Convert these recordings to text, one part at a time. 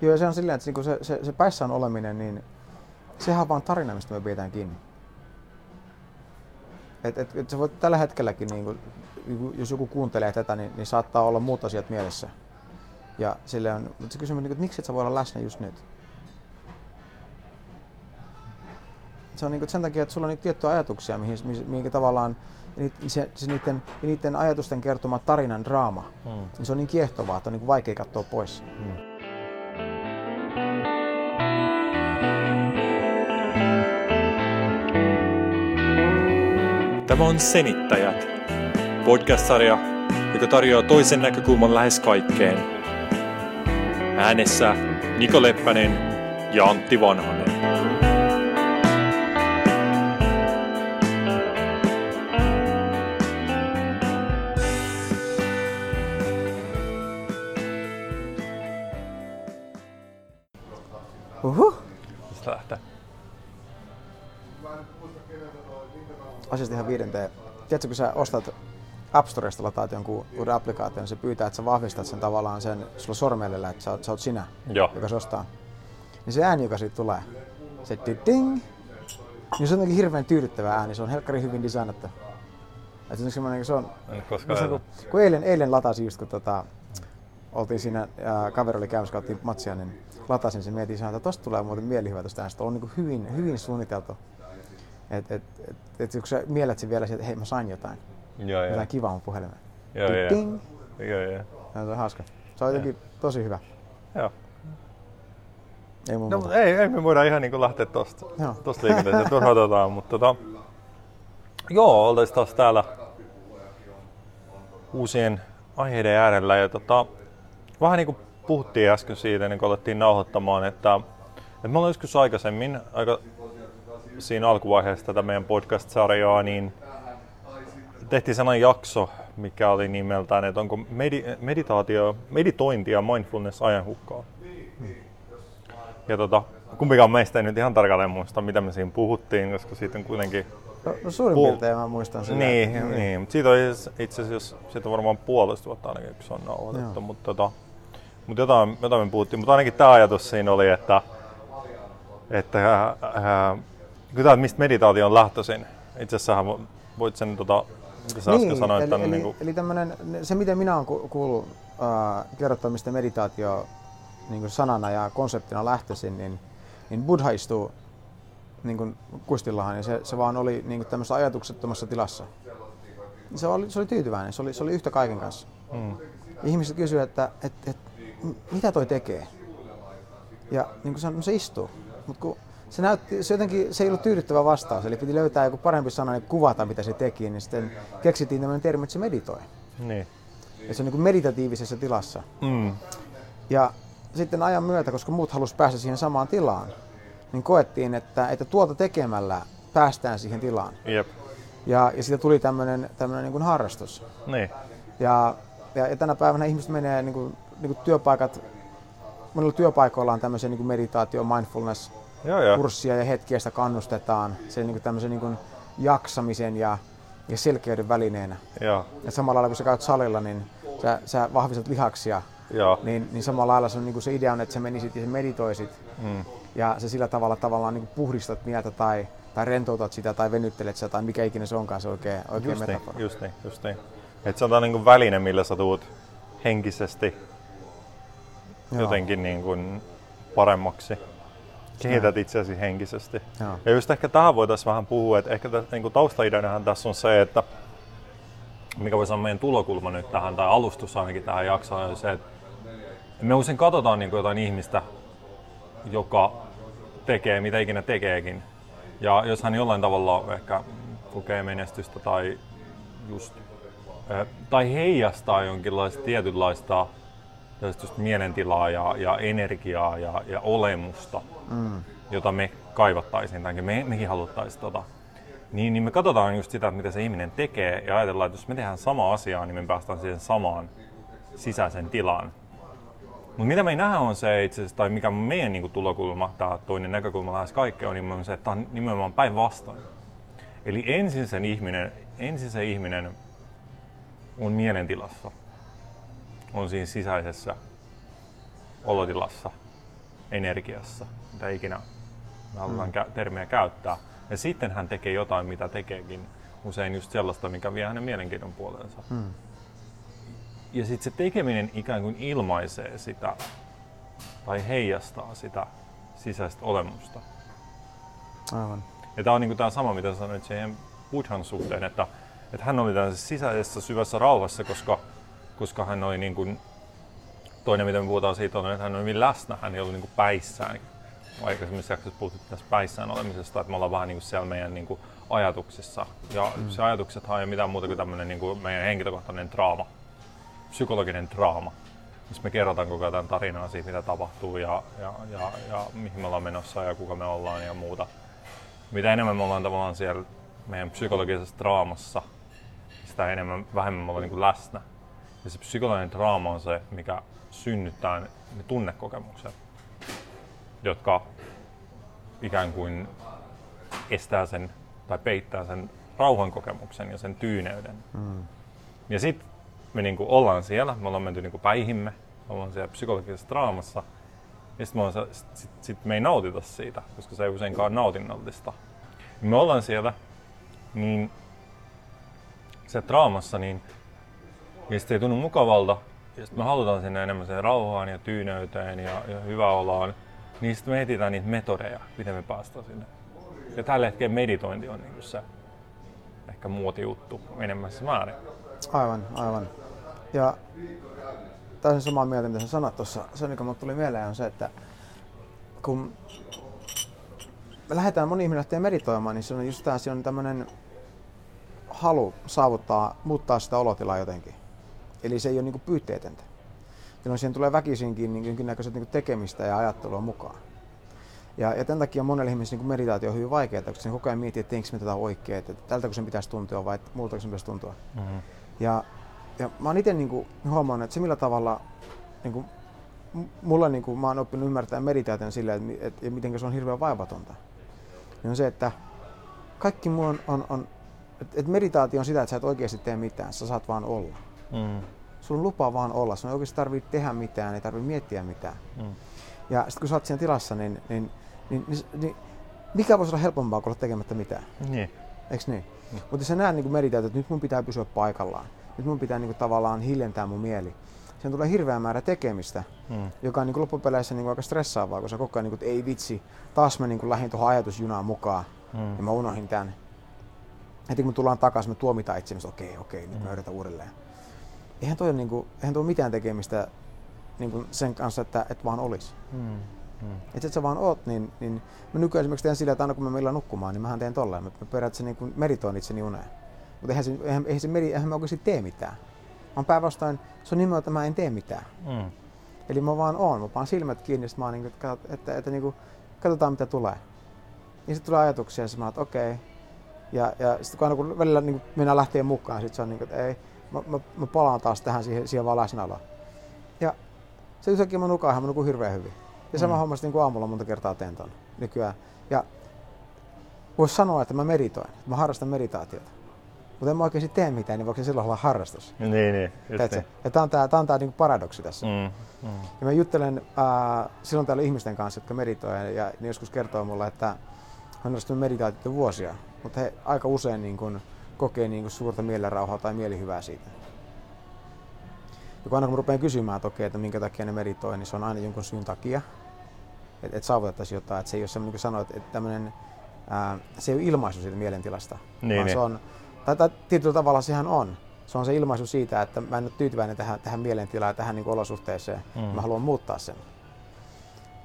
Joo, ja se on silleen, että niinku se, se, se päissään oleminen, niin sehän on vaan tarina, mistä me pidetään kiinni. Et, et, et sä voit tällä hetkelläkin, niin kun, jos joku kuuntelee tätä, niin, niin saattaa olla muut asiat mielessä. Ja sille on, mutta se kysymys, niin, että miksi et sä voi olla läsnä just nyt? Se on niin sen takia, että sulla on niitä tiettyjä ajatuksia, mihin, mihin tavallaan se, se niiden, niiden ajatusten kertoma tarinan draama, mm. niin se on niin kiehtovaa, että on niin vaikea katsoa pois. Mm. Tämä on Senittäjät, podcast-sarja, joka tarjoaa toisen näkökulman lähes kaikkeen. Äänessä Niko Leppänen ja Antti Vanhanen. Uhu. Mistä lähtee? Asiasta ihan viidenteen. Tiedätkö, kun sä ostat App Storesta lataat jonkun uuden applikaation, niin se pyytää, että sä vahvistat sen tavallaan sen sulla sormellella, että sä, sä oot sinä, Joo. joka se ostaa. Niin se ääni, joka siitä tulee, se ding, niin se on jotenkin hirveän tyydyttävä ääni, se on helkkari hyvin designattu. Että se on, se on, En koskaan se on, kun eilen, eilen latasin just, kun tota, oltiin siinä, ja kaveri oli käymässä, kautta matsia, niin latasin sen, mietin että tosta tulee muuten mielihyvä tosta äänestä. On niin hyvin, hyvin suunniteltu. Et, et, et, et, kun sä mielät sen vielä että hei mä sain jotain. Joo, joo. Jotain kivaa mun puhelimeen. Joo, Ding, joo. Joo, joo. Se on hauska. Se on jotenkin tosi hyvä. Joo. Ei No, muuta. ei, ei me voida ihan niinku lähteä tosta, Joo. tosta liikenteeseen, turhautetaan, mutta tota, joo, oltais taas täällä uusien aiheiden äärellä ja tota, vähän niinku puhuttiin äsken siitä, niin kun alettiin nauhoittamaan, että, että me ollaan joskus aikaisemmin, aika siinä alkuvaiheessa tätä meidän podcast-sarjaa, niin tehtiin sellainen jakso, mikä oli nimeltään, että onko medi- meditaatio, meditointi ja mindfulness ajanhukkaa. Ja tota, kumpikaan meistä ei nyt ihan tarkalleen muista, mitä me siinä puhuttiin, koska siitä on kuitenkin... No, no suurin Puh- piirtein mä muistan sitä. Niin, niin. niin. mutta siitä on itse asiassa siitä on varmaan puolesta vuotta ainakin, kun se on nauhoitettu. Mutta tota, mut jotain, jotain me puhuttiin, mutta ainakin tämä ajatus siinä oli, että, että äh, äh, tää, mistä meditaatio on lähtöisin, itse asiassa vo- voit sen, tota, mitä sä äsken sanoit, eli, tänne eli, niinku, eli tämmönen, se mitä minä olen ku- kuullut äh, kerrottua, mistä meditaatio niin kuin sanana ja konseptina lähtöisin, niin, niin Buddha istuu niin kuin kustillahan ja se, se vaan oli niin kuin tämmöisessä ajatuksettomassa tilassa. Se oli, se oli tyytyväinen, se oli, se oli yhtä kaiken kanssa. mm, Ihmiset kysyivät, että, että m- mitä toi tekee? Ja niin kuin sanoin, no se istuu. Mutta kun se, näytti, se, jotenkin, se ei ollut tyydyttävä vastaus, eli piti löytää joku parempi sana ja kuvata, mitä se teki, niin sitten keksittiin tämmöinen termi, että se meditoi. niin. Ja se on niin kuin meditatiivisessa tilassa. Mm, Ja sitten ajan myötä, koska muut halusivat päästä siihen samaan tilaan, niin koettiin, että, että tuota tekemällä päästään siihen tilaan. jep, Ja, ja siitä tuli tämmöinen, tämmöinen niin kuin harrastus. niin. Ja, ja, ja tänä päivänä ihmiset menee niin kuin, niin kuin työpaikat, monilla työpaikoilla on tämmöisiä niin kuin meditaatio, mindfulness Joo, joo. kurssia ja hetkiä sitä kannustetaan sen niin kuin tämmöisen niin kuin jaksamisen ja, ja selkeyden välineenä. Joo, Ja samalla lailla kun sä käyt salilla, niin sä, sä vahvistat lihaksia, joo. niin, niin samalla lailla se, on, niin kuin se idea on, että sä menisit ja sä meditoisit Mm, ja sä sillä tavalla tavallaan niin kuin puhdistat mieltä tai, tai rentoutat sitä tai venyttelet sitä tai mikä ikinä se onkaan se oikea, oikea just niin, metafora. just niin, just niin. Et se on tää niinku väline, millä sä tuut henkisesti Joo. jotenkin niin kuin paremmaksi. Kehität itseäsi henkisesti. Joo. Ja just ehkä tähän voitaisiin vähän puhua, että ehkä tässä, niin taustaideanahan tässä on se, että mikä voisi olla meidän tulokulma nyt tähän, tai alustus ainakin tähän jaksoon, on se, että me usein katsotaan niin kuin jotain ihmistä, joka tekee mitä ikinä tekeekin. Ja jos hän jollain tavalla ehkä kokee menestystä tai just ö, tai heijastaa jonkinlaista tietynlaista just mielentilaa ja, ja energiaa ja, ja olemusta, Mm. jota me kaivattaisiin tai me, mekin haluttaisiin tota, niin, niin me katsotaan just sitä, mitä se ihminen tekee ja ajatellaan, että jos me tehdään sama asiaa, niin me päästään siihen samaan sisäisen tilaan. Mutta mitä me ei nähdä on se itse asiassa, tai mikä meidän niin tulokulma, tämä toinen näkökulma lähes kaikkea on nimenomaan se, että tämä on nimenomaan päinvastoin. Eli ensin, sen ihminen, ensin se ihminen on mielentilassa, on siinä sisäisessä olotilassa. energiassa, mitä ikinä me halutaan mm. termiä käyttää. Ja sitten hän tekee jotain, mitä tekeekin. Usein just sellaista, mikä vie hänen mielenkiinnon puoleensa. Mm. Ja sitten se tekeminen ikään kuin ilmaisee sitä tai heijastaa sitä sisäistä olemusta. Aivan. Ja tämä on niin tämä sama, mitä sanoit siihen Buddhan suhteen, että, että hän oli tässä sisäisessä syvässä rauhassa, koska, koska hän oli niin kuin, toinen, mitä me puhutaan siitä, on, että hän on hyvin läsnä, hän ei ollut niin kuin päissään. Aikaisemmissa jaksoissa puhuttiin tästä päissään olemisesta, että me ollaan vähän niin kuin siellä meidän niin kuin ajatuksissa. Ja mm. se ajatuksethan ei ole mitään muuta kuin tämmöinen niin kuin meidän henkilökohtainen draama, psykologinen draama missä me kerrotaan koko ajan tarinaa siitä, mitä tapahtuu ja, ja, ja, ja mihin me ollaan menossa ja kuka me ollaan ja muuta. Mitä enemmän me ollaan tavallaan siellä meidän psykologisessa draamassa, sitä enemmän, vähemmän me ollaan niin kuin läsnä. Ja se psykologinen draama on se, mikä synnyttää ne tunnekokemukset, jotka ikään kuin estää sen tai peittää sen rauhan kokemuksen ja sen tyyneyden. Mm. Ja sitten me niinku ollaan siellä, me ollaan menty niinku päihimme, me ollaan siellä psykologisessa draamassa, ja sitten me, sit, sit, sit me ei nautita siitä, koska se ei useinkaan nautinnollista. Me ollaan siellä, niin se draamassa, niin sitten ei tunnu mukavalta, ja sitten me halutaan sinne enemmän sen rauhaan ja tyyneyteen ja, ja hyväoloon, niin sitten me etsitään niitä metodeja, miten me päästään sinne. Ja tällä hetkellä meditointi on niin se ehkä muotijuttu enemmässä määrin. Aivan, aivan. Ja täysin samaa mieltä, mitä sä sanot tuossa. Se, mikä mulle tuli mieleen, on se, että kun me lähdetään, moni ihminen lähtee meditoimaan, niin se on just tämä, on tämmöinen halu saavuttaa, muuttaa sitä olotilaa jotenkin. Eli se ei ole niinku pyytteetöntä. Jolloin siihen tulee väkisinkin niin jonkinnäköiset niin tekemistä ja ajattelua mukaan. Ja, ja tämän takia monelle ihmiselle niin meditaatio on hyvin vaikeaa, koska se koko ajan miettii, että teinkö me tätä oikein, että tältä sen pitäisi tuntua vai muulta sen pitäisi tuntua. Mm-hmm. Ja ja mä oon itse niin huomannut, että se millä tavalla niin kuin, mulla niin kuin, mä oon oppinut ymmärtää meditaation silleen, että, että, ja miten se on hirveän vaivatonta, niin on se, että kaikki mulla on, on, on että, että meditaatio on sitä, että sä et oikeasti tee mitään, sä saat vaan olla. Mm. Sulla on lupa vaan olla, sun ei oikeasti tarvitse tehdä mitään, ei tarvitse miettiä mitään. Mm. Ja sitten kun sä oot siinä tilassa, niin, niin, niin, niin, niin mikä voisi olla helpompaa kuin olla tekemättä mitään? Niin. Eiks niin? Mm. Mutta sä näet niin meditaatio, että nyt mun pitää pysyä paikallaan, nyt mun pitää niinku tavallaan hiljentää mun mieli. Sen tulee hirveä määrä tekemistä, mm. joka on niinku loppupeleissä niinku aika stressaavaa, koska koko ajan niinku, ei vitsi, taas mä niinku lähdin tuohon ajatusjunaan mukaan mm. ja mä unohdin tämän. Heti kun me tullaan takaisin, me tuomitaan itsemme, okei, okay, okei, okay, nyt mm. mä yritän uudelleen. Eihän toi, niinku, eihän toi mitään tekemistä niinku sen kanssa, että et vaan olisi. Mm. Mm. Että et sä vaan oot, niin, niin mä nykyään esimerkiksi teen sillä, että aina kun mä meillä nukkumaan, niin mähän teen tolleen. Mä periaatteessa niin meritoin itseni uneen. Mutta eihän se, eihän, eihän se meri, eihän mä oikeasti tee mitään. Mä päinvastoin, se on nimenomaan, että mä en tee mitään. Mm. Eli mä vaan oon, mä paan silmät kiinni, ja mä oon, niin kuin, että, että, että, että niin kuin, katsotaan mitä tulee. Niin sitten tulee ajatuksia, ja mä oon, okei. Okay. Ja, ja sitten kun aina kun välillä niin mennään lähtien mukaan, sitten se on niin kuin, että ei, mä, mä, mä palaan taas tähän siihen, siihen vaan läsnäoloon. Ja se yhtäkkiä mä nukaan, mä nukun hirveän hyvin. Ja sama mm. homma niin kuin aamulla monta kertaa teen ton nykyään. Ja voisi sanoa, että mä meditoin, mä harrastan meditaatiota mutta en mä oikeasti tee mitään, niin voiko se silloin olla harrastus? Niin, niin. Just niin. Ja tämä on tämä, tämä on tämä niin paradoksi tässä. Mm, mm. Ja mä juttelen äh, silloin täällä ihmisten kanssa, jotka meditoivat, ja ne joskus kertoo mulle, että hän on harrastanut meditaatiota vuosia, mutta he aika usein niin kuin, kokee niin kuin suurta mielenrauhaa tai mielihyvää siitä. Ja kun aina kun rupean kysymään, että, okei, että minkä takia ne meditoi, niin se on aina jonkun syyn takia, että et saavutettaisiin jotain. Että se ei ole semmoinen, niin sanoit, että tämmöinen, ää, se ei ole ilmaisu siitä mielentilasta, niin, vaan niin. se on tai, tai tietyllä tavalla sehän on. Se on se ilmaisu siitä, että mä en ole tyytyväinen tähän, tähän mielentilaan ja tähän niin olosuhteeseen. Mm. Mä haluan muuttaa sen.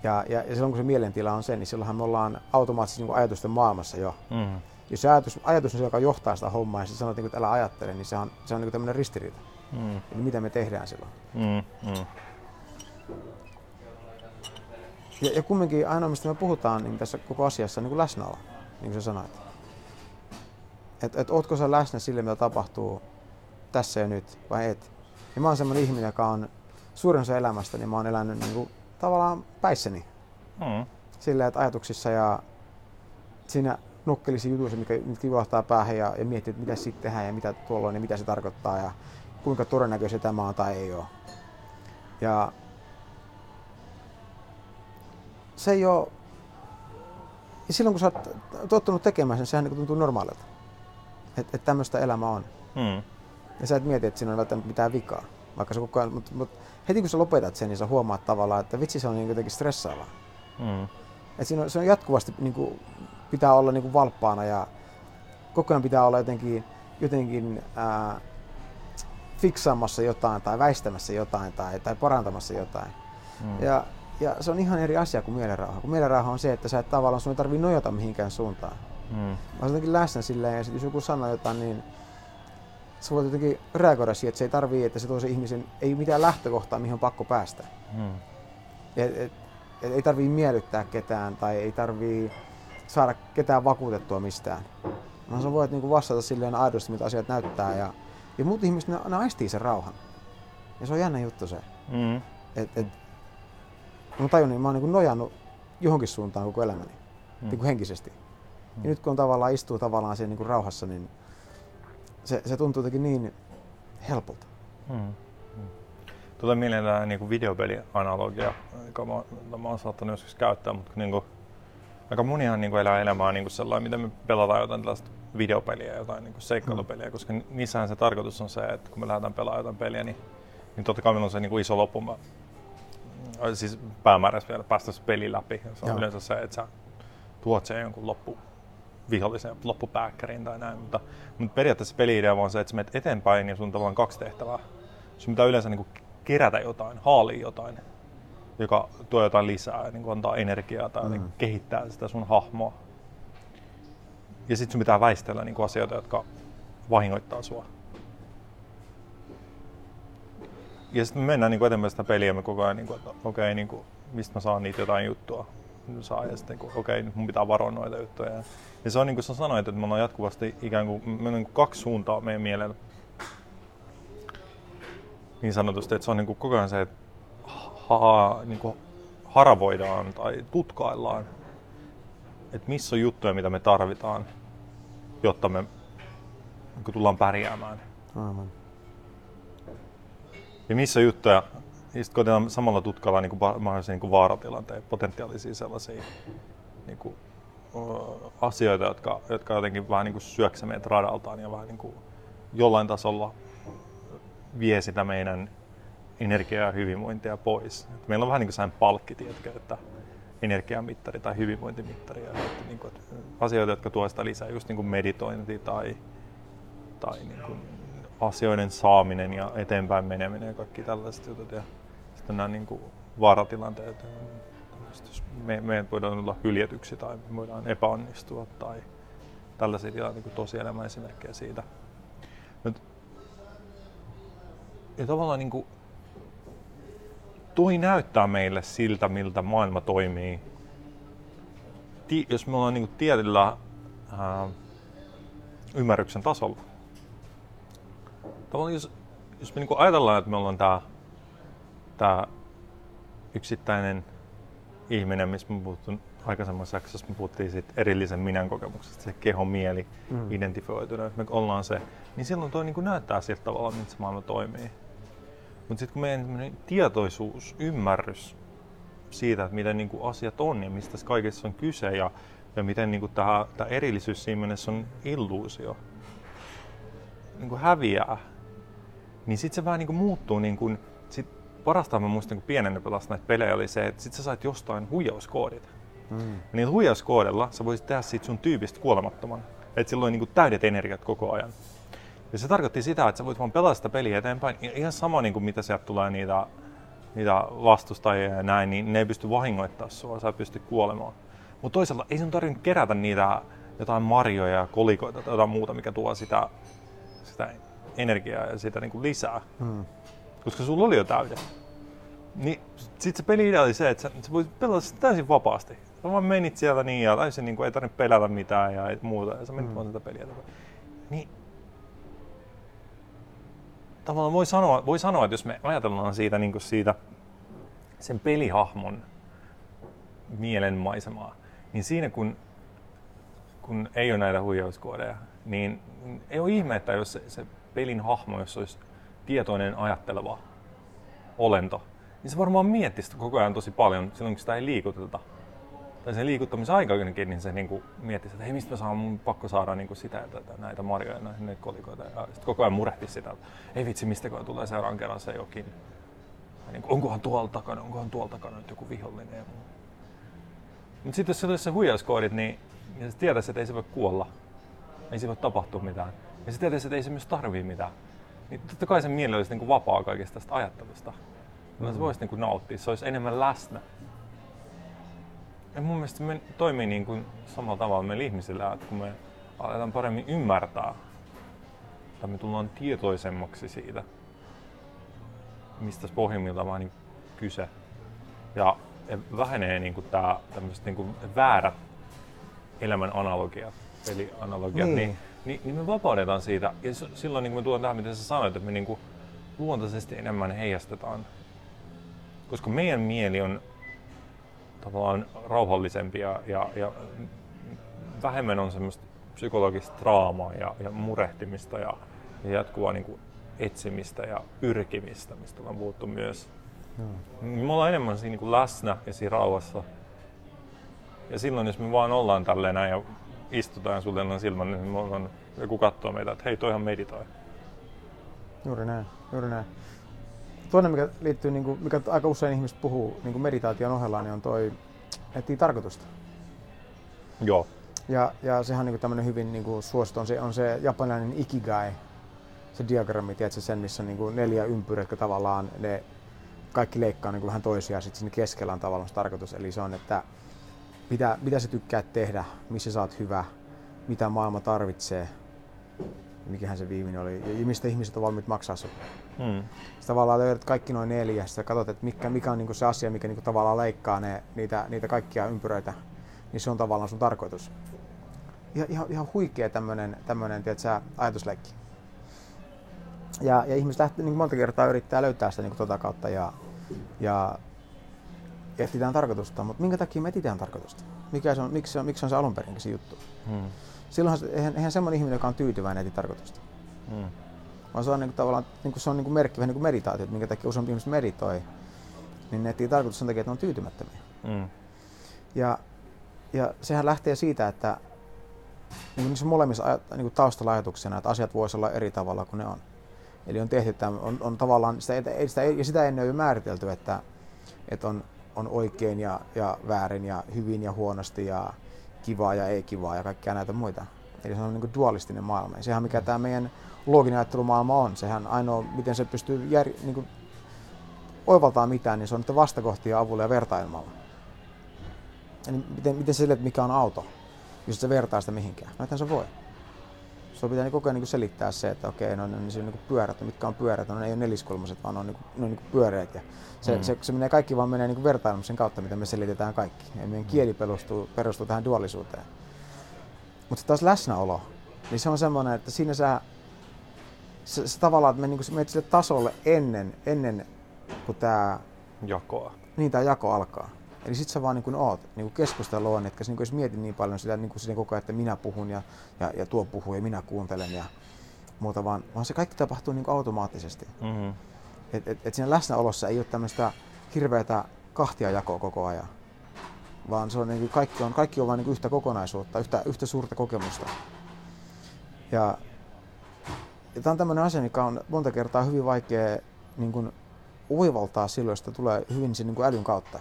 Ja, ja, ja silloin kun se mielentila on se, niin silloinhan me ollaan automaattisesti niin ajatusten maailmassa jo. Mm. Jos se ajatus, ajatus on se, joka johtaa sitä hommaa ja sä sanot, niin että älä ajattele, niin se on, se on niin tämmöinen ristiriita. Mm. Eli mitä me tehdään silloin. Mm. Mm. Ja, ja kumminkin ainoa, mistä me puhutaan niin tässä koko asiassa, on niin kuin läsnäolo, niin kuin sä sanoit. Että et, ootko sä läsnä sille, mitä tapahtuu tässä ja nyt vai et. Ja mä oon semmoinen ihminen, joka on suurin osa elämästä, niin mä oon elänyt niin kuin, tavallaan päissäni. Mm. Silleen, että ajatuksissa ja siinä nukkelisi jutuissa, mikä, mitkä juohtaa päähän ja, ja miettii, että mitä sitten tehdään ja mitä tuolla on ja mitä se tarkoittaa ja kuinka todennäköistä tämä on tai ei ole. Ja se ei ole... Ja silloin kun sä oot tottunut tekemään sen, sehän niin tuntuu normaalilta. Että et tämmöistä elämä on. Mm. Ja sä et mieti, että siinä on välttämättä mitään vikaa. Vaikka se koko ajan, mutta, mutta heti kun sä lopetat sen, niin sä huomaat tavallaan, että vitsi se on niin jotenkin stressaavaa. Mm. Et siinä on, se on jatkuvasti niin kuin, pitää olla niin kuin valppaana ja koko ajan pitää olla jotenkin, jotenkin ää, fiksaamassa jotain tai väistämässä jotain tai, tai parantamassa jotain. Mm. Ja, ja se on ihan eri asia kuin mielenrauha. Kun mielenrauha on se, että sä et tavallaan sun ei tarvii nojata mihinkään suuntaan. Mm. Vaan jotenkin läsnä silleen ja sit jos joku sanoo jotain, niin sä voit jotenkin reagoida siihen, että se ei tarvii, että se toisen ihmisen ei mitään lähtökohtaa, mihin on pakko päästä. Mm. Et, et, et, ei tarvii miellyttää ketään tai ei tarvii saada ketään vakuutettua mistään. Vaan sä voit niinku vastata silleen aidosti, mitä asiat näyttää. Ja, ja muut ihmiset, ne, ne aistii sen rauhan. Ja se on jännä juttu se. Mm. Et, et, mä tajun, niin mä oon niinku nojannut johonkin suuntaan koko elämäni. Mm. Niin kuin henkisesti. Mm. Ja nyt kun on tavallaan istuu tavallaan siinä niinku rauhassa, niin se, se tuntuu jotenkin niin helpolta. Mm. Mm. Tulee mieleen tämä niin videopelianalogia, joka mä, mä oon saattanut joskus käyttää, mutta niin kuin, aika monihan niin kuin elää elämää niin kuin sellainen, miten me pelataan jotain tällaista videopeliä, jotain niin kuin seikkailupeliä, mm. koska niissähän se tarkoitus on se, että kun me lähdetään pelaamaan jotain peliä, niin, niin totta kai meillä on se niin kuin iso loppuma, siis päämäärässä vielä päästä se peli läpi. Se on Joo. yleensä se, että sä tuot sen jonkun loppu vihollisen loppupääkkäriin tai näin. Mutta, mutta periaatteessa peli-idea on se, että sä menet eteenpäin ja sun on tavallaan kaksi tehtävää. Sun pitää yleensä niin kuin kerätä jotain, haalia jotain, joka tuo jotain lisää, niin kuin antaa energiaa tai mm. kehittää sitä sun hahmoa. Ja sitten sun pitää väistellä niin kuin asioita, jotka vahingoittaa sua. Ja sitten me mennään niin kuin eteenpäin sitä peliä me koko ajan, niin kuin, että okei, okay, niin kuin, mistä mä saan niitä jotain juttua saa ja sitten okei, okay, nyt mun pitää varoa noita juttuja. Ja se on niin kuin sä sanoit, että me ollaan jatkuvasti ikään kuin, me on niin kuin kaksi suuntaa meidän mielellä. Niin sanotusti, että se on niin kuin koko ajan se, että ha, niin kuin haravoidaan tai tutkaillaan, että missä on juttuja, mitä me tarvitaan, jotta me niin tullaan pärjäämään. Aivan. Ja missä juttuja, ja sitten koitetaan samalla tutkalla niin mahdollisia niin vaaratilanteita, potentiaalisia sellaisia niin kuin, asioita, jotka, jotka jotenkin vähän niin syöksä meidät radaltaan ja vähän niin kuin jollain tasolla vie sitä meidän energiaa ja hyvinvointia pois. Et meillä on vähän niin kuin sellainen palkki, tiedätkö, että energiamittari tai hyvinvointimittari ja että, niin kuin, että asioita, jotka tuovat sitä lisää, just niin kuin meditointi tai, tai niin kuin asioiden saaminen ja eteenpäin meneminen ja kaikki tällaiset jutut. Ja sitten nämä niin kuin vaaratilanteet, jos me, me voidaan olla hyljetyksi tai me voidaan epäonnistua tai tällaisia tilanteita niin tosielämän esimerkkejä siitä. Nyt, ja tavallaan niin kuin, toi näyttää meille siltä, miltä maailma toimii. Ti, jos me ollaan niin kuin tietyllä ää, ymmärryksen tasolla. Tavallaan jos, jos me niin kuin ajatellaan, että me ollaan tämä tämä yksittäinen ihminen, missä me puhuttiin aikaisemmassa jaksossa, me puhuttiin siitä erillisen minän kokemuksesta, se keho, mieli, mm. identifioituna, että me ollaan se, niin silloin toi niin näyttää siltä tavalla, miten se maailma toimii. Mutta sitten kun meidän tietoisuus, ymmärrys siitä, että miten niin asiat on ja mistä kaikessa on kyse ja, ja miten niin tämä, tämä erillisyys siinä mielessä on illuusio, niin häviää, niin sitten se vähän niin muuttuu niin kuin, sit parasta mä muistan, kun pienenä pelasin näitä pelejä, oli se, että sit sä sait jostain huijauskoodit. Mm. Ja niillä huijauskoodilla sä voisit tehdä siitä sun tyypistä kuolemattoman. Että sillä oli niinku täydet energiat koko ajan. Ja se tarkoitti sitä, että sä voit vaan pelata sitä peliä eteenpäin. Ihan sama, niin kuin mitä sieltä tulee niitä, niitä vastustajia ja näin, niin ne ei pysty vahingoittamaan sua, sä pysty kuolemaan. Mutta toisaalta ei sun tarvinnut kerätä niitä jotain marjoja ja kolikoita tai jotain muuta, mikä tuo sitä, sitä energiaa ja sitä niin kuin lisää. Mm koska sulla oli jo täydet. Niin sit se peli oli se, että sä, sä voit pelata sitä täysin vapaasti. Sä vaan menit siellä niin ja täysin niin kuin, ei tarvitse pelätä mitään ja muuta. Ja sä menit mm. vaan sitä peliä. Niin tavallaan voi sanoa, voi sanoa, että jos me ajatellaan siitä, niin siitä sen pelihahmon mielenmaisemaa, niin siinä kun, kun ei ole näitä huijauskoodeja, niin ei ole ihme, että jos se, se pelin hahmo, jos olisi tietoinen ajatteleva olento, niin se varmaan miettisi koko ajan tosi paljon silloin, kun sitä ei liikuteta. Tai sen liikuttamisaikakin, niin se niin kuin mietti, että hei mistä mä saan, mun pakko saada niin kuin sitä ja tätä, näitä marjoja, näitä kolikoita. Ja sitten koko ajan murehti sitä, että ei vitsi, mistä tulee seuraavan kerran se jokin. Ja niin kuin, onkohan tuolla takana, onkohan tuolla takana nyt joku vihollinen. Mutta sitten jos se olisi se huijauskoodit, niin, niin se tietäisi, että ei se voi kuolla. Ei se voi tapahtua mitään. Ja se tietäisi, että ei se myös tarvii mitään. Niin totta kai sen mieli olisi niin kuin vapaa kaikesta tästä ajattelusta. Mm. Se voisi niin kuin nauttia, se olisi enemmän läsnä. Ja mun mielestä me toimii niin kuin samalla tavalla meillä ihmisillä, että kun me aletaan paremmin ymmärtää, tai me tullaan tietoisemmaksi siitä, mistä pohjimmiltaan vaan niin kyse. Ja vähenee niin kuin tää, tämmöiset niin kuin väärät elämän analogiat, eli analogiat, niin. Niin, niin, niin me vapaudetaan siitä. Ja silloin niin kuin me tullaan tähän, mitä sä sanoit, että me niin kuin luontaisesti enemmän heijastetaan. Koska meidän mieli on tavallaan rauhallisempi ja, ja, ja vähemmän on semmoista psykologista draamaa ja, ja murehtimista ja, ja jatkuvaa niin kuin etsimistä ja pyrkimistä, mistä on puhuttu myös. Hmm. Me ollaan enemmän siinä niin kuin läsnä ja siinä rauhassa. Ja silloin, jos me vaan ollaan tälleen näin ja istutaan suljellaan silmän, niin me ollaan, joku katsoo meitä, että hei, toihan meditoi. Juuri näin, juuri näin. Toinen, mikä liittyy, niin kuin, mikä aika usein ihmiset puhuu niin kuin meditaation ohella, niin on toi etsii tarkoitusta. Joo. Ja, ja sehän on niin tämmöinen hyvin niin kuin suosittu, on se, on se japanilainen ikigai, se diagrammi, tiedätkö sen, missä on niin kuin neljä ympyrää, jotka tavallaan ne kaikki leikkaa niin kuin vähän toisiaan, sitten sinne keskellä on tavallaan se tarkoitus. Eli se on, että mitä, mitä sä tykkäät tehdä, missä sä oot hyvä, mitä maailma tarvitsee, mikähän se viimeinen oli, ja mistä ihmiset on valmiit maksaa sun. Hmm. Sitten tavallaan löydät kaikki noin neljä, sitten katsot, että mikä, mikä on niinku se asia, mikä niinku tavallaan leikkaa ne, niitä, niitä kaikkia ympyröitä, niin se on tavallaan sun tarkoitus. Ihan, ihan, ihan huikea tämmönen, tämmönen tiedätkö, ajatusleikki. Ja, ja ihmiset lähtee niin monta kertaa yrittää löytää sitä niin tuota kautta ja, ja etsitään tarkoitusta, mutta minkä takia me etsitään tarkoitusta? Mikä se on, miksi, se on, miksi se on se alun perin se juttu? Hmm. Silloinhan eihän, eihän semmoinen ihminen, joka on tyytyväinen, etsi tarkoitusta. Hmm. Vaan se on niin kuin, tavallaan niin kuin, se on niin kuin merkki, vähän niin kuin meditaatio, että minkä takia useampi ihmiset meditoi, niin ne etsii tarkoitusta sen takia, että ne on tyytymättömiä. Hmm. Ja, ja sehän lähtee siitä, että niin niissä molemmissa niin kuin taustalla ajatuksena, että asiat voisivat olla eri tavalla kuin ne on. Eli on tehty, että on, on tavallaan, sitä, sitä, ja sitä ennen on jo määritelty, että, että on, on oikein ja, ja väärin ja hyvin ja huonosti ja kivaa ja ei kivaa ja kaikkia näitä muita. Eli se on niin kuin dualistinen maailma. Ja sehän mikä tämä meidän looginen ajattelumaailma on, sehän ainoa, miten se pystyy jär, niin kuin oivaltaa mitään, niin se on niiden vastakohtia avulla ja vertailmalla. Eli miten, miten sille, että mikä on auto, jos se vertaa sitä mihinkään. No se voi. Sulla pitää niin koko ajan niin selittää se, että okei, no, no niin, niin pyörät, no, mitkä on pyörät, no ne ei ole neliskulmaiset, vaan ne on, niin kuin, ne on niin pyöreät. Ja se, mm. se, se, menee kaikki vaan menee niin vertailemisen kautta, mitä me selitetään kaikki. Ja meidän kieli perustuu, perustuu tähän dualisuuteen. Mutta taas läsnäolo, niin se on semmoinen, että siinä sä, se, se tavallaan, että me niin menet sille tasolle ennen, ennen kuin tämä jakoa. Niin, tämä jako alkaa. Eli sit sä vaan niin kuin oot, niin kuin keskustelu on, etkä niin kuin mietit niin paljon sitä, niin sitä koko ajan, että minä puhun ja, ja, ja tuo puhuu ja minä kuuntelen ja muuta, vaan, vaan se kaikki tapahtuu niin kuin automaattisesti. Mm-hmm. Et, et, et siinä läsnäolossa ei ole tämmöistä hirveätä kahtia jakoa koko ajan, vaan se on, niin kuin kaikki on, kaikki on vain niin yhtä kokonaisuutta, yhtä, yhtä suurta kokemusta. Ja, ja tämä on tämmöinen asia, mikä on monta kertaa hyvin vaikea niin kuin oivaltaa silloin, jos tulee hyvin sen niin kuin älyn kautta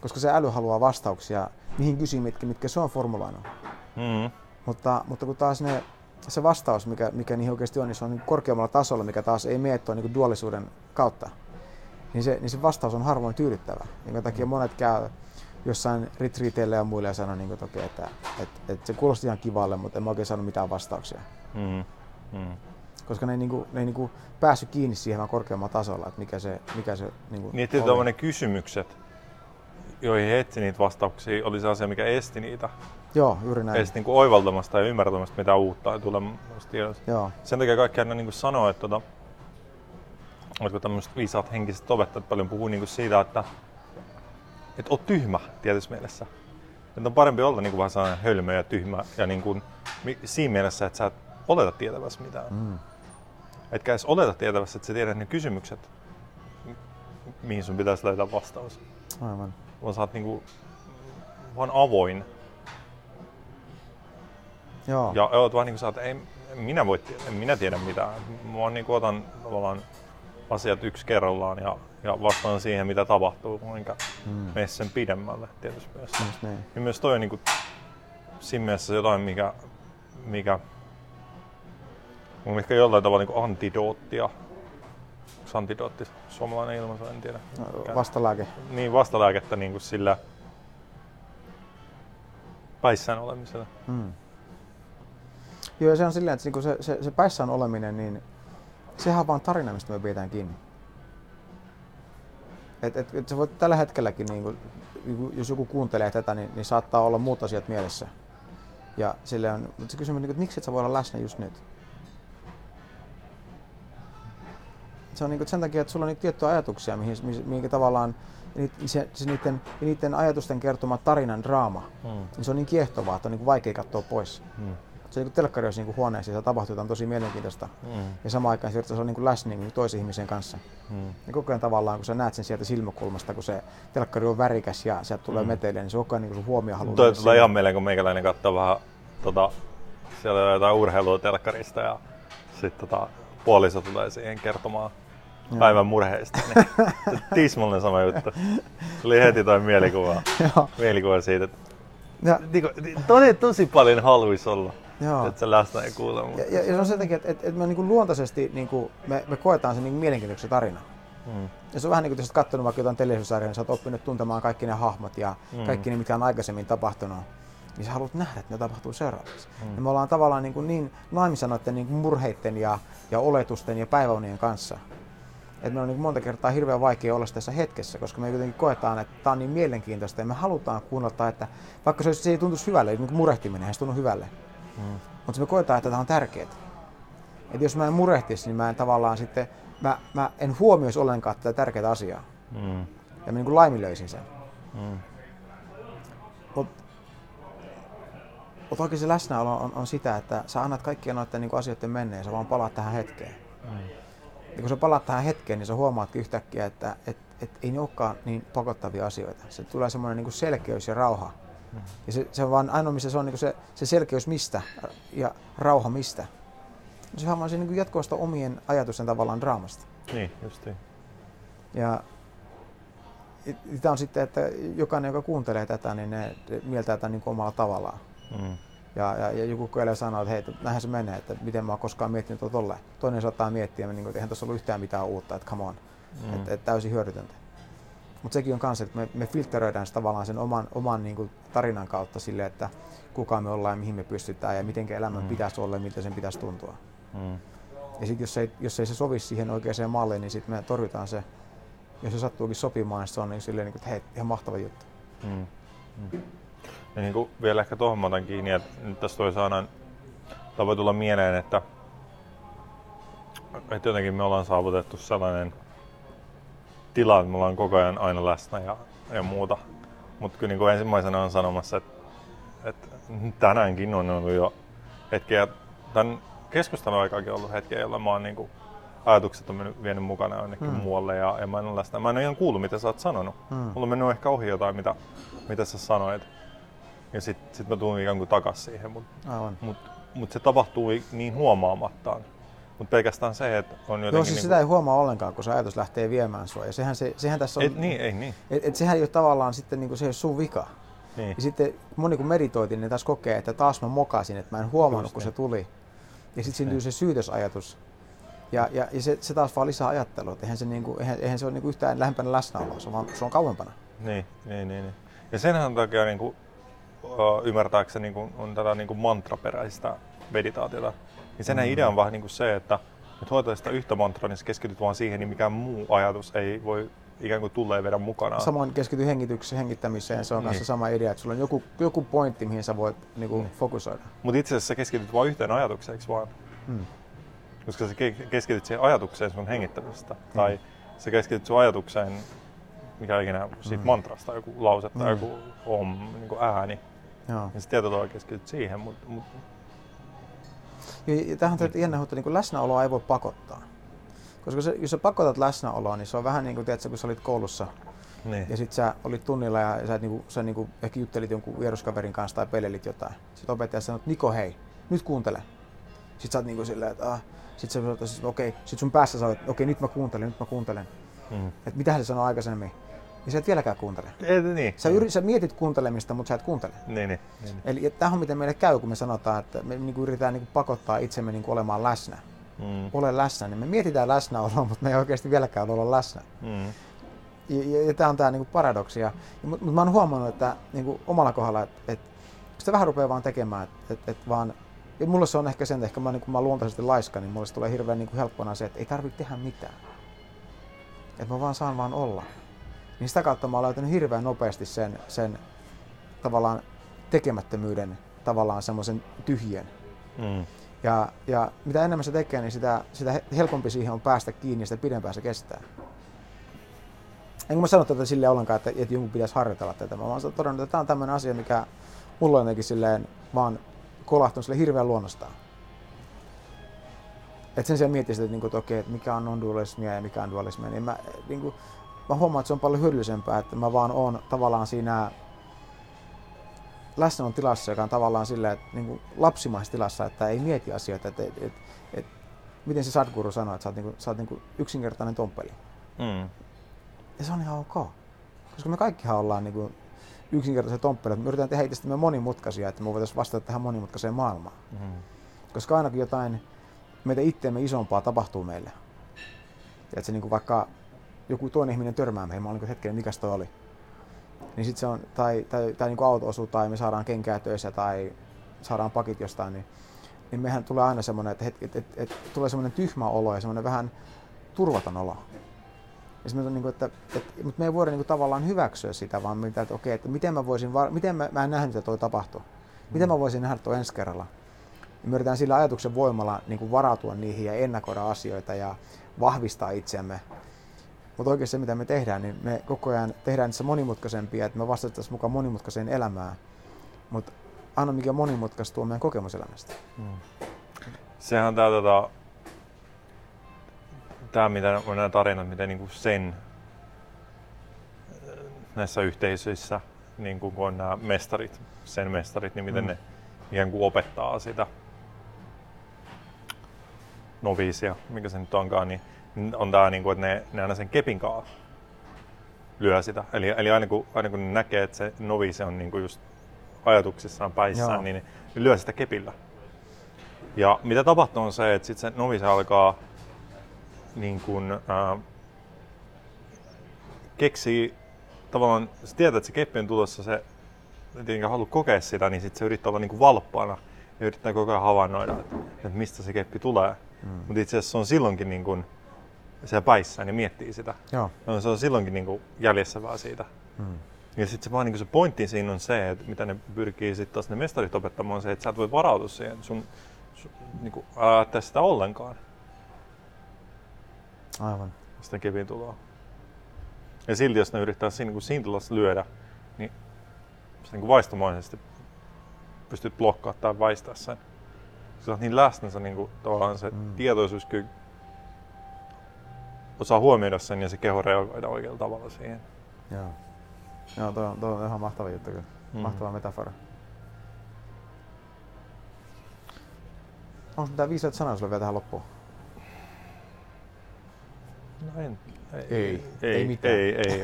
koska se äly haluaa vastauksia niihin kysymyksiin, mitkä, se on formuloinut. Mm. Mutta, mutta kun taas ne, se vastaus, mikä, mikä niihin oikeasti on, niin se on niin korkeammalla tasolla, mikä taas ei mene tuon niin duaalisuuden kautta. Niin se, niin se vastaus on harvoin tyydyttävä, minkä takia mm. monet käy jossain retreateille ja muille ja sanoo, niin kuin, että, että, että, että, se kuulosti ihan kivalle, mutta en mä oikein saanut mitään vastauksia. Mm. Mm. Koska ne ei, niin kuin, ne ei niin kuin päässyt kiinni siihen korkeammalla tasolla, että mikä se, mikä se niin kuin niin, että ne kysymykset, joihin he etsi niitä vastauksia, oli se asia, mikä esti niitä. Joo, juuri näin. Esti niin kuin oivaltamasta ja ymmärtämästä mitä uutta ei tule tiedosta. Joo. Sen takia kaikki aina niin sanoo, että tota, oletko tämmöiset viisaat henkiset opettajat paljon puhuu niin kuin siitä, että että oot tyhmä tietyssä mielessä. Että on parempi olla niin kuin vähän sellainen hölmö ja tyhmä ja niin kuin, siinä mielessä, että sä et oleta tietävässä mitään. Mm. Etkä edes oleta tietävässä, että sä tiedät ne kysymykset, mihin sun pitäisi löytää vastaus. Aivan vaan sä oot niinku vaan avoin. Joo. Ja oot vaan niin kuin että ei en minä, voi, en minä tiedä mitään. Mä vaan niin kuin otan tavallaan asiat yksi kerrallaan ja, ja vastaan siihen, mitä tapahtuu, enkä mm. mene sen pidemmälle tietysti myös. Just niin. Ja myös toi on niin kuin, siinä mielessä jotain, mikä, mikä on ehkä jollain tavalla niin antidoottia. Onko antidootti suomalainen ilmaisu, en tiedä. No, vastalääke. Niin, vastalääkettä niin kuin sillä päissään olemisella. Mm. Joo, se on silleen, että niinku se, se, se päissään oleminen, niin sehän on vaan tarina, mistä me pidetään kiinni. Et, et, et sä voit tällä hetkelläkin, niin kun, jos joku kuuntelee tätä, niin, niin saattaa olla muut asiat mielessä. Ja sille on, mutta se kysymys, niin, että miksi et sä voi olla läsnä just nyt? Se on niin kuin sen takia, että sulla on niitä tiettyjä ajatuksia, mihin, mihin tavallaan se, se niiden, niiden ajatusten kertoma tarinan draama, mm. niin se on niin kiehtovaa, että on niin vaikea katsoa pois. Mm se niin telkkari olisi niin huoneessa ja tapahtuu jotain tosi mielenkiintoista. Mm. Ja samaan aikaan se olla niin läsnä niin toisen ihmisen kanssa. Mm. Ja koko ajan tavallaan, kun sä näet sen sieltä silmäkulmasta, kun se telkkari on värikäs ja sieltä tulee mm. meteliä, niin se on koko ajan niin sun huomio haluaa. Toi tulee ihan mieleen, kun meikäläinen katsoo vähän tota, siellä on jotain urheilua telkkarista ja sitten tota, puoliso tulee siihen kertomaan. Päivän murheista. Niin, tismallinen sama juttu. Tuli heti toi mielikuva, mielikuva siitä, että ja, niin, tosi, tosi paljon haluaisi olla. Joo. että se läsnä ei kuule. Mutta... Ja, ja, ja, se on sen takia, että, että, että me niin luontaisesti niin kuin, me, me koetaan sen niin mielenkiintoisen tarina. Mm. Ja se on vähän niin kuin, jos olet katsonut vaikka jotain televisiossarjaa, niin sä oot oppinut tuntemaan kaikki ne hahmot ja mm. kaikki ne, mitkä on aikaisemmin tapahtunut. Niin sä haluat nähdä, että ne tapahtuu seuraavaksi. Mm. Ja me ollaan tavallaan niin, kuin niin naimissa noiden niin murheiden ja, ja oletusten ja päiväunien kanssa. Että me on niin monta kertaa hirveän vaikea olla tässä hetkessä, koska me jotenkin koetaan, että tämä on niin mielenkiintoista ja me halutaan kuunnella, että vaikka se, se ei tuntuisi hyvälle, niin murehtiminen ei se tunnu hyvälle. Mm. Mutta me koetaan, että tämä on tärkeää. Että jos mä en murehtisi, niin mä en tavallaan sitten, mä, mä en huomioisi ollenkaan tätä tärkeää asiaa. Mm. Ja mä niin kuin laiminlöisin sen. Mm. Mutta mut oikein se läsnäolo on, on, sitä, että sä annat kaikkien noiden niin asioiden menneen, sä vaan palaat tähän hetkeen. Mm. Ja kun sä palaat tähän hetkeen, niin sä huomaat yhtäkkiä, että et, et ei ne olekaan niin pakottavia asioita. Se tulee semmoinen niin selkeys ja rauha ja se, se on vaan ainoa, missä se on niin se, se selkeys mistä ja rauha mistä. Se on vaan se niin jatkuvasta omien ajatusten tavallaan draamasta. Niin, just niin. Ja tämä on sitten, että jokainen, joka kuuntelee tätä, niin ne mieltää tätä niin omalla tavallaan. Mm. Ja, ja, ja joku kyllä sanoo, että hei, näinhän se menee, että miten mä oon koskaan miettinyt tolleen. Toinen saattaa miettiä, niin kuin, että eihän tuossa ollut yhtään mitään uutta, että come on. Mm. Että, että täysin hyödytöntä. Mutta sekin on kanssa, että me, me filtteröidään sitä tavallaan sen oman, oman niin kuin tarinan kautta sille, että kuka me ollaan ja mihin me pystytään ja miten elämän mm. pitäisi olla ja miltä sen pitäisi tuntua. Mm. Ja sitten jos ei, jos ei se sovi siihen oikeaan malliin, niin sitten me torjutaan se. Jos se sattuukin sopimaan, niin se on niin silleen, niin kuin, että hei, ihan mahtava juttu. Mm. Mm. Ja niin kuin vielä ehkä tuohon otan kiinni, että nyt tässä toisaalta voi tulla mieleen, että, että jotenkin me ollaan saavutettu sellainen tila, että me ollaan koko ajan aina läsnä ja, ja muuta. Mutta kyllä niin kuin ensimmäisenä on sanomassa, että, että tänäänkin on ollut jo hetkiä, tämän keskustelun aikaakin ollut hetkiä, joilla mä oon niin kuin, ajatukset on mennyt, vienyt mukana jonnekin hmm. muualle ja, ja mä en ole läsnä. Mä en ole ihan kuullut, mitä sä oot sanonut. Hmm. Mulla on mennyt ehkä ohi jotain, mitä, mitä sä sanoit. Ja sit, sit mä tuun ikään kuin takas siihen. Mutta mut, mut se tapahtuu niin huomaamattaan. Mutta pelkästään se, että on jotenkin... Joo, siis niin sitä kuin... ei huomaa ollenkaan, kun se ajatus lähtee viemään sua. Ja sehän, se, sehän tässä on... Et, niin, ei niin. Et, et sehän ei ole tavallaan sitten niin kuin se ei ole sun vika. Niin. Ja sitten moni kun meditoitin, niin taas kokee, että taas mä mokasin, että mä en huomannut, Just kun niin. se tuli. Ja sitten syntyy niin. se syytösajatus. Ja, ja, ja se, se, taas vaan lisää ajattelua, että eihän se, niin kuin, eihän, eihän se ole niin kuin yhtään lähempänä läsnäoloa, se on, vaan, se on kauempana. Niin, niin, niin. niin. Ja senhän takia niin kuin, uh, ymmärtääkseni niin kuin, on tätä niin kuin mantraperäistä meditaatiota. Ja sen mm. idea on vähän niin kuin se, että että hoitaa sitä yhtä mantraa, niin sä keskityt vaan siihen, niin mikään muu ajatus ei voi ikään kuin tulla ja vedä mukana. Samoin keskity hengitykseen, hengittämiseen, se on niin. kanssa sama idea, että sulla on joku, joku pointti, mihin sä voit niin kuin, niin. fokusoida. Mutta itse asiassa sä keskityt vain yhteen ajatukseen, eikö vaan? Hmm. Koska sä keskityt siihen ajatukseen sun hengittämisestä, hmm. tai sä keskityt sun ajatukseen, mikä ikinä siitä hmm. mantrasta, joku lause tai hmm. joku om, niin kuin ääni. Joo. Ja tietyllä tavalla keskityt siihen, mutta mut, ja tähän on jännä, että niin läsnäoloa ei voi pakottaa. Koska se, jos sä pakotat läsnäoloa, niin se on vähän niin kuin, tiedätkö, kun sä olit koulussa Niin. Ja sit sä olit tunnilla ja sä, et niinku, sä niinku, ehkä juttelit jonkun vieruskaverin kanssa tai pelelit jotain. Sitten opettaja sanoi, että Niko hei, nyt kuuntele. Sitten sä oot niinku silleen, että ah. Sitten sä okei, okay. sit sun päässä sä oot, okei okay, nyt mä kuuntelen, nyt mä kuuntelen. Mm. Että mitä se sanoi aikaisemmin. Ja sä et vieläkään kuuntele. Ei, niin. Sä, yri, sä mietit kuuntelemista, mutta sä et kuuntele. Niin, niin, niin. Eli tämä on miten meille käy, kun me sanotaan, että me niinku yritetään niinku pakottaa itsemme niinku olemaan läsnä. Mm. Ole läsnä, niin me mietitään läsnäoloa, mutta me ei oikeasti vieläkään olla läsnä. Mm. Ja, ja, ja tämä on tämä niinku paradoksi. Ja, mutta mut mä oon huomannut, että niinku omalla kohdalla, että et, sitä vähän rupeaa vaan tekemään, että et, et vaan ja mulle se on ehkä sen, että ehkä mä, niin kun mä luontaisesti laiska, niin mulle se tulee hirveän niin helppona se, että ei tarvitse tehdä mitään. Että mä vaan saan vaan olla. Niin sitä kautta mä oon löytänyt hirveän nopeasti sen, sen tavallaan tekemättömyyden, tavallaan semmoisen tyhjön. Mm. Ja, ja mitä enemmän se tekee, niin sitä, sitä helpompi siihen on päästä kiinni ja sitä pidempään se kestää. Enkä mä sano tätä silleen ollenkaan, että, että jonkun pitäisi harjoitella tätä. Mä vaan todennut, että tämä on tämmöinen asia, mikä mulla on jotenkin silleen vaan kolahtunut sille hirveän luonnostaan. Et sen sijaan miettii sitä, että, niinku, että okei, että mikä on non-dualismia ja mikä on dualismia, niin mä, niinku, mä huomaan, että se on paljon hyödyllisempää, että mä vaan oon tavallaan siinä läsnäolon tilassa, joka on tavallaan silleen, että niin lapsimaisessa tilassa, että ei mieti asioita. Että, että, että, että, miten se Sadhguru sanoi, että sä oot, niin kuin, sä oot niin kuin yksinkertainen tomppeli. Mm. Ja se on ihan ok. Koska me kaikkihan ollaan niin kuin yksinkertaisia tomppeleita. Me yritetään tehdä itsestämme monimutkaisia, että me voitaisiin vastata tähän monimutkaiseen maailmaan. Mm. Koska aina kun jotain meitä itteemme isompaa tapahtuu meille. Ja että se niin kuin vaikka joku toinen ihminen törmää meihin, mä olin niin hetken, mikä toi oli. Niin sit se on, tai, tai, tai niin auto osuu, tai me saadaan kenkää töissä, tai saadaan pakit jostain, niin, niin mehän tulee aina semmoinen, että, hetki, että, että, että tulee semmoinen tyhmä olo ja semmoinen vähän turvaton olo. Ja on niin kuin, että, että, mutta me ei voida niin kuin, tavallaan hyväksyä sitä, vaan mitä, että okei, että miten mä voisin, miten mä, mä en nähnyt, että toi tapahtuu. Miten mä voisin nähdä toi ensi kerralla. Ja me yritetään sillä ajatuksen voimalla niin kuin varautua niihin ja ennakoida asioita ja vahvistaa itseämme. Mutta oikein se, mitä me tehdään, niin me koko ajan tehdään niissä monimutkaisempia, että me vastattaisiin mukaan monimutkaiseen elämään. Mutta aina mikä monimutkaista meidän kokemuselämästä. Mm. Sehän on tämä, tota, tämä mitä on nämä tarinat, miten niin kuin sen näissä yhteisöissä, niin kuin kun on nämä mestarit, sen mestarit, niin miten mm. ne ikään kuin opettaa sitä noviisia, mikä se nyt onkaan, niin on tämä, niin kuin, että ne, ne aina sen kepin kanssa lyö sitä. Eli, eli aina, kun, aina kun ne näkee, että se novise on niin kuin just ajatuksissaan päissään, Joo. niin ne, ne lyö sitä kepillä. Ja mitä tapahtuu on se, että sitten se novise alkaa niin kuin, äh, keksii tavallaan, se tietää, että se keppi on tulossa, se tietenkään halua kokea sitä, niin sitten se yrittää olla niin kuin valppaana ja yrittää koko ajan havainnoida, että, että mistä se keppi tulee. Mm. Mutta itse asiassa se on silloinkin niin kuin, siellä päissään ja miettii sitä. Joo. No, se on silloinkin niin kuin jäljessä vaan siitä. Mm. Ja sitten se, vaan, niin se pointti siinä on se, että mitä ne pyrkii sitten taas ne mestarit opettamaan, on se, että sä et voi varautua siihen. Sun, sun niin kuin, älä sitä ollenkaan. Aivan. Sitä kevin tuloa. Ja silti jos ne yrittää siinä, niin siinä lyödä, niin sä niin vaistomaisesti pystyt blokkaamaan tai väistää sen. Sä oot niin läsnä, se, niin kuin, tavallaan se mm. tietoisuus kyllä osaa huomioida sen ja se keho reagoida oikealla tavalla siihen. Joo. Joo, toi on, toi on ihan mahtava juttu kyllä. Mm. Mahtava metafora. Onko mitään viisaat sanaa sulle vielä tähän loppuun? No en. Ei, ei, ei, ei mitään. Ei, ei,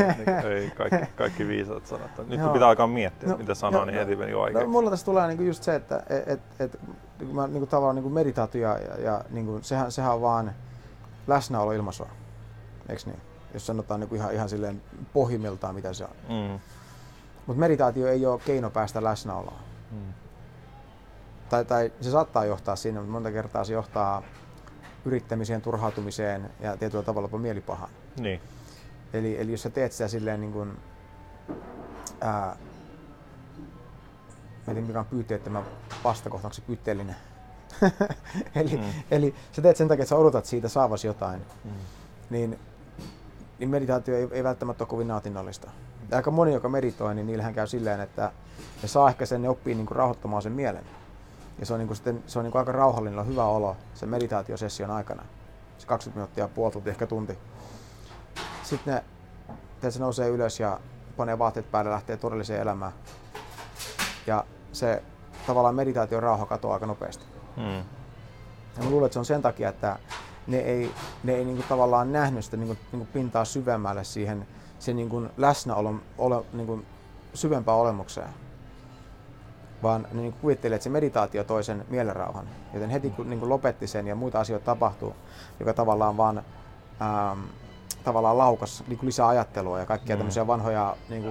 ei, ei kaikki, kaikki viisaat sanat. Nyt kun pitää alkaa miettiä, no, mitä sanoo, niin heti meni jo No, mulla tässä tulee niinku just se, että et, et, et, mä niinku tavallaan niinku meditaatio ja, ja, niinku, sehän, sehän on vaan läsnäolo ilmaisua eikö niin? Jos sanotaan niin kuin ihan, ihan silleen pohjimmiltaan, mitä se on. Mm. Mutta meditaatio ei ole keino päästä läsnäoloon. Mm. Tai, tai se saattaa johtaa sinne, mutta monta kertaa se johtaa yrittämiseen, turhautumiseen ja tietyllä tavalla jopa mielipahaan. Niin. Eli, eli jos sä teet sitä silleen niin kuin, ää, mä en tiedä mikä on pyyteettömä vastakohta, onko se pyytteellinen? eli, mm. eli sä teet sen takia, että sä odotat siitä saavasi jotain. Mm. Niin niin meditaatio ei, ei välttämättä ole kovin nautinnollista. Ja aika moni, joka meditoi, niin niillähän käy silleen, että ne saa ehkä sen, ne oppii niin kuin rauhoittamaan sen mielen. Ja se on, niin kuin sitten, se on niin kuin aika rauhallinen, hyvä olo sen meditaatiosession aikana. Se 20 minuuttia, puoli tuntia, ehkä tunti. Sitten ne se nousee ylös ja panee vaatteet päälle ja lähtee todelliseen elämään. Ja se tavallaan meditaation rauha katoaa aika nopeasti. Mm. Ja mä luulen, että se on sen takia, että ne ei, ne ei niinku tavallaan nähnyt sitä niinku, niinku pintaa syvemmälle siihen sen niinku läsnäolon ole, niinku syvempään olemukseen. Vaan ne niinku kuvitteli, että se meditaatio toi sen mielenrauhan. Joten heti kun niinku lopetti sen ja muita asioita tapahtuu, joka tavallaan vaan ähm, tavallaan laukas niinku lisää ajattelua ja kaikkia mm. tämmöisiä vanhoja niinku,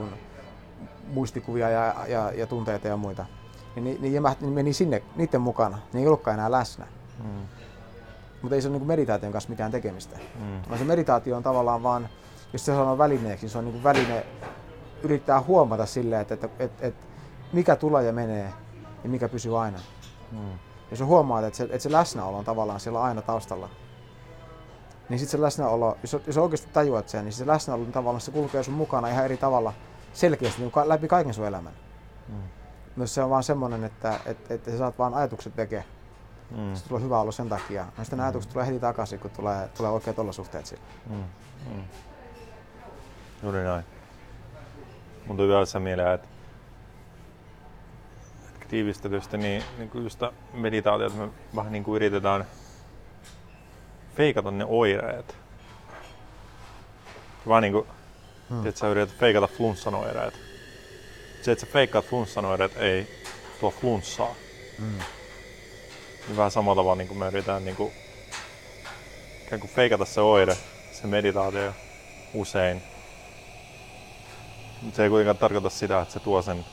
muistikuvia ja, ja, ja tunteita ja muita. Niin, niin, niin, niin meni sinne niiden mukana. Ne ei ollutkaan enää läsnä. Mm. Mutta ei se ole niin meditaation kanssa mitään tekemistä. Mm. Vaan se meditaatio on tavallaan vaan, jos se sanoo välineeksi, niin se on niin väline yrittää huomata silleen, että, että, että, että mikä tulee ja menee ja mikä pysyy aina. Mm. Jos sä huomaat, että se, että se läsnäolo on tavallaan siellä aina taustalla, niin sitten se läsnäolo, jos, jos oikeasti tajuat sen, niin se läsnäolo on tavallaan se kulkee sun mukana ihan eri tavalla selkeästi niin läpi kaiken sun elämän. Mm. Myös se on vaan semmoinen, että, että, että sä saat vaan ajatukset veke. Mm. Se tulee hyvä olla sen takia. Ja sitten mm. ajatukset tulee heti takaisin, kun tulee, tulee oikeat olosuhteet sille. Mm. Mm. Juuri näin. Mun tuli vielä mieleen, että, tiivistetysti niin, niin kuin just meditaatiota me vähän niin kuin yritetään feikata ne oireet. Vaan niin kuin, hmm. että sä yrität feikata flunssan oireet. Se, että sä feikkaat flunssan oireet, ei tuo flunssaa. Mm. Niin vähän samalla tavalla niin kuin me yritetään niin kuin, ikään kuin feikata se oire, se meditaatio usein. Mutta se ei kuitenkaan tarkoita sitä, että se tuo sen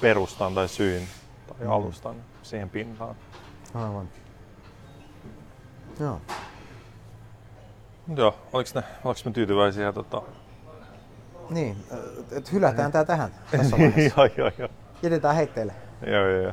perustan tai syyn tai Mm. alustan siihen pintaan. Aivan. Joo. Mut Joo, oliks, ne, oliks me tyytyväisiä tota... Niin, että et hylätään tää tähän tässä vaiheessa. joo, joo, joo. Jätetään heitteille. Joo, joo, joo.